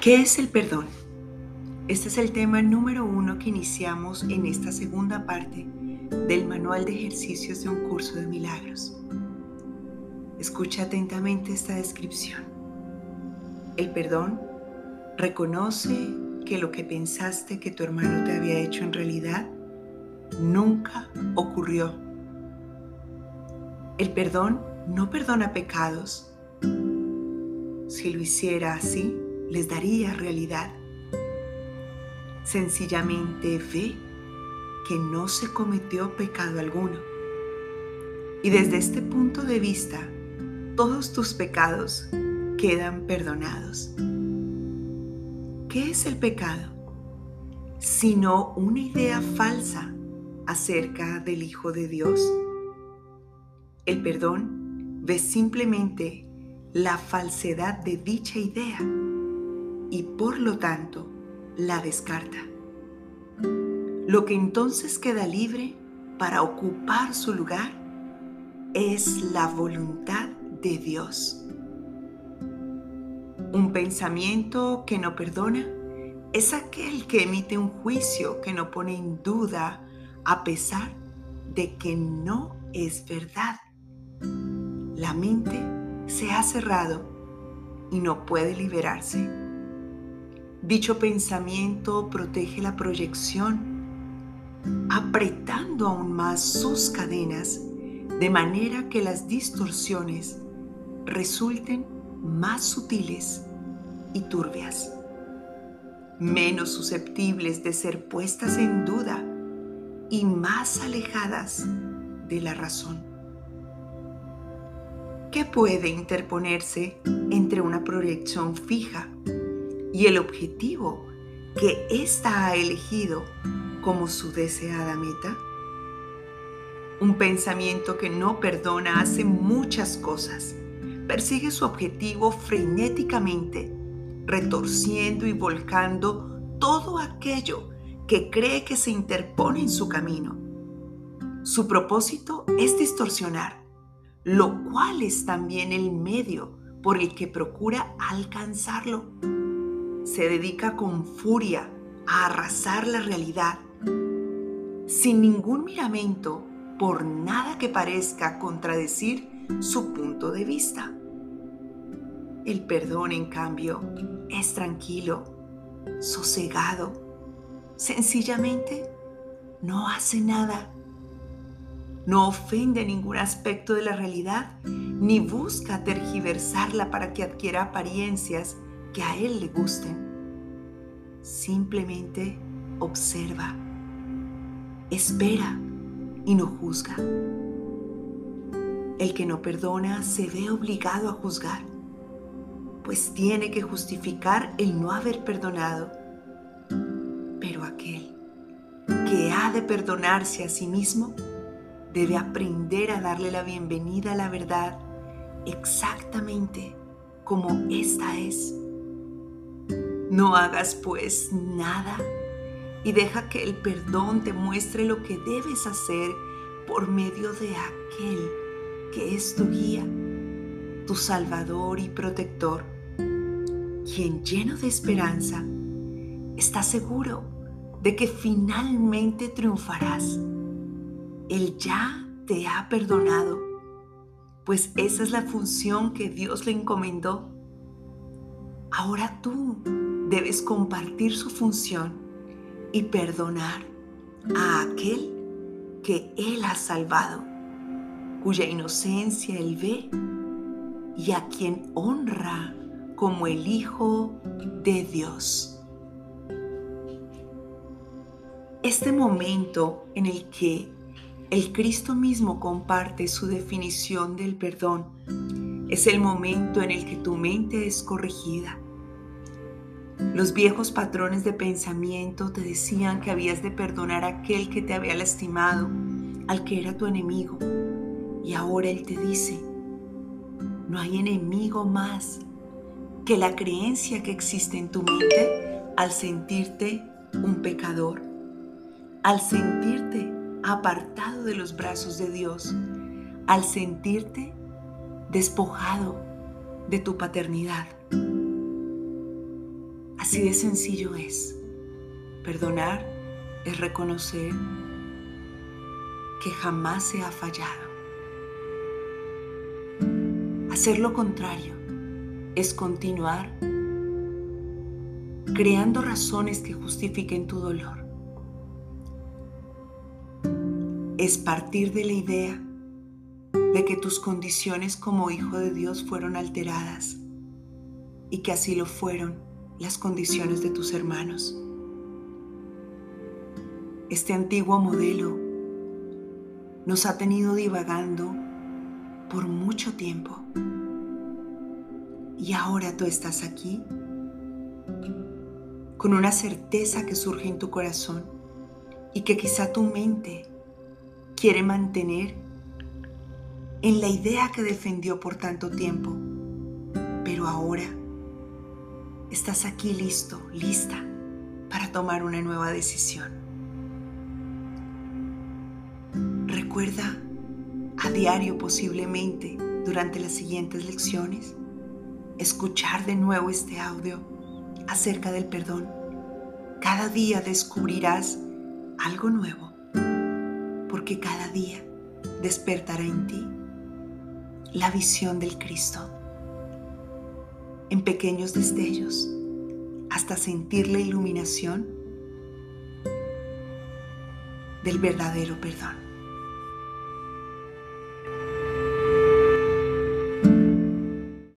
¿Qué es el perdón? Este es el tema número uno que iniciamos en esta segunda parte del manual de ejercicios de un curso de milagros. Escucha atentamente esta descripción. El perdón reconoce que lo que pensaste que tu hermano te había hecho en realidad nunca ocurrió. El perdón no perdona pecados. Si lo hiciera así, les daría realidad. Sencillamente ve que no se cometió pecado alguno. Y desde este punto de vista, todos tus pecados quedan perdonados. ¿Qué es el pecado? Sino una idea falsa acerca del Hijo de Dios. El perdón ve simplemente la falsedad de dicha idea y por lo tanto la descarta. Lo que entonces queda libre para ocupar su lugar es la voluntad de Dios. Un pensamiento que no perdona es aquel que emite un juicio que no pone en duda a pesar de que no es verdad. La mente se ha cerrado y no puede liberarse. Dicho pensamiento protege la proyección, apretando aún más sus cadenas de manera que las distorsiones resulten más sutiles y turbias, menos susceptibles de ser puestas en duda y más alejadas de la razón. ¿Qué puede interponerse entre una proyección fija y el objetivo que ésta ha elegido como su deseada meta? Un pensamiento que no perdona hace muchas cosas. Persigue su objetivo frenéticamente, retorciendo y volcando todo aquello que cree que se interpone en su camino. Su propósito es distorsionar, lo cual es también el medio por el que procura alcanzarlo. Se dedica con furia a arrasar la realidad, sin ningún miramento por nada que parezca contradecir su punto de vista. El perdón, en cambio, es tranquilo, sosegado, Sencillamente no hace nada. No ofende ningún aspecto de la realidad ni busca tergiversarla para que adquiera apariencias que a él le gusten. Simplemente observa, espera y no juzga. El que no perdona se ve obligado a juzgar, pues tiene que justificar el no haber perdonado pero aquel que ha de perdonarse a sí mismo debe aprender a darle la bienvenida a la verdad exactamente como esta es. No hagas pues nada y deja que el perdón te muestre lo que debes hacer por medio de aquel que es tu guía, tu salvador y protector, quien lleno de esperanza está seguro de que finalmente triunfarás. Él ya te ha perdonado, pues esa es la función que Dios le encomendó. Ahora tú debes compartir su función y perdonar a aquel que Él ha salvado, cuya inocencia Él ve y a quien honra como el Hijo de Dios. Este momento en el que el Cristo mismo comparte su definición del perdón es el momento en el que tu mente es corregida. Los viejos patrones de pensamiento te decían que habías de perdonar a aquel que te había lastimado, al que era tu enemigo. Y ahora Él te dice, no hay enemigo más que la creencia que existe en tu mente al sentirte un pecador al sentirte apartado de los brazos de Dios, al sentirte despojado de tu paternidad. Así de sencillo es. Perdonar es reconocer que jamás se ha fallado. Hacer lo contrario es continuar creando razones que justifiquen tu dolor. Es partir de la idea de que tus condiciones como hijo de Dios fueron alteradas y que así lo fueron las condiciones de tus hermanos. Este antiguo modelo nos ha tenido divagando por mucho tiempo. Y ahora tú estás aquí con una certeza que surge en tu corazón y que quizá tu mente quiere mantener en la idea que defendió por tanto tiempo. Pero ahora estás aquí listo, lista para tomar una nueva decisión. Recuerda a diario posiblemente durante las siguientes lecciones escuchar de nuevo este audio acerca del perdón. Cada día descubrirás algo nuevo porque cada día despertará en ti la visión del Cristo en pequeños destellos hasta sentir la iluminación del verdadero perdón.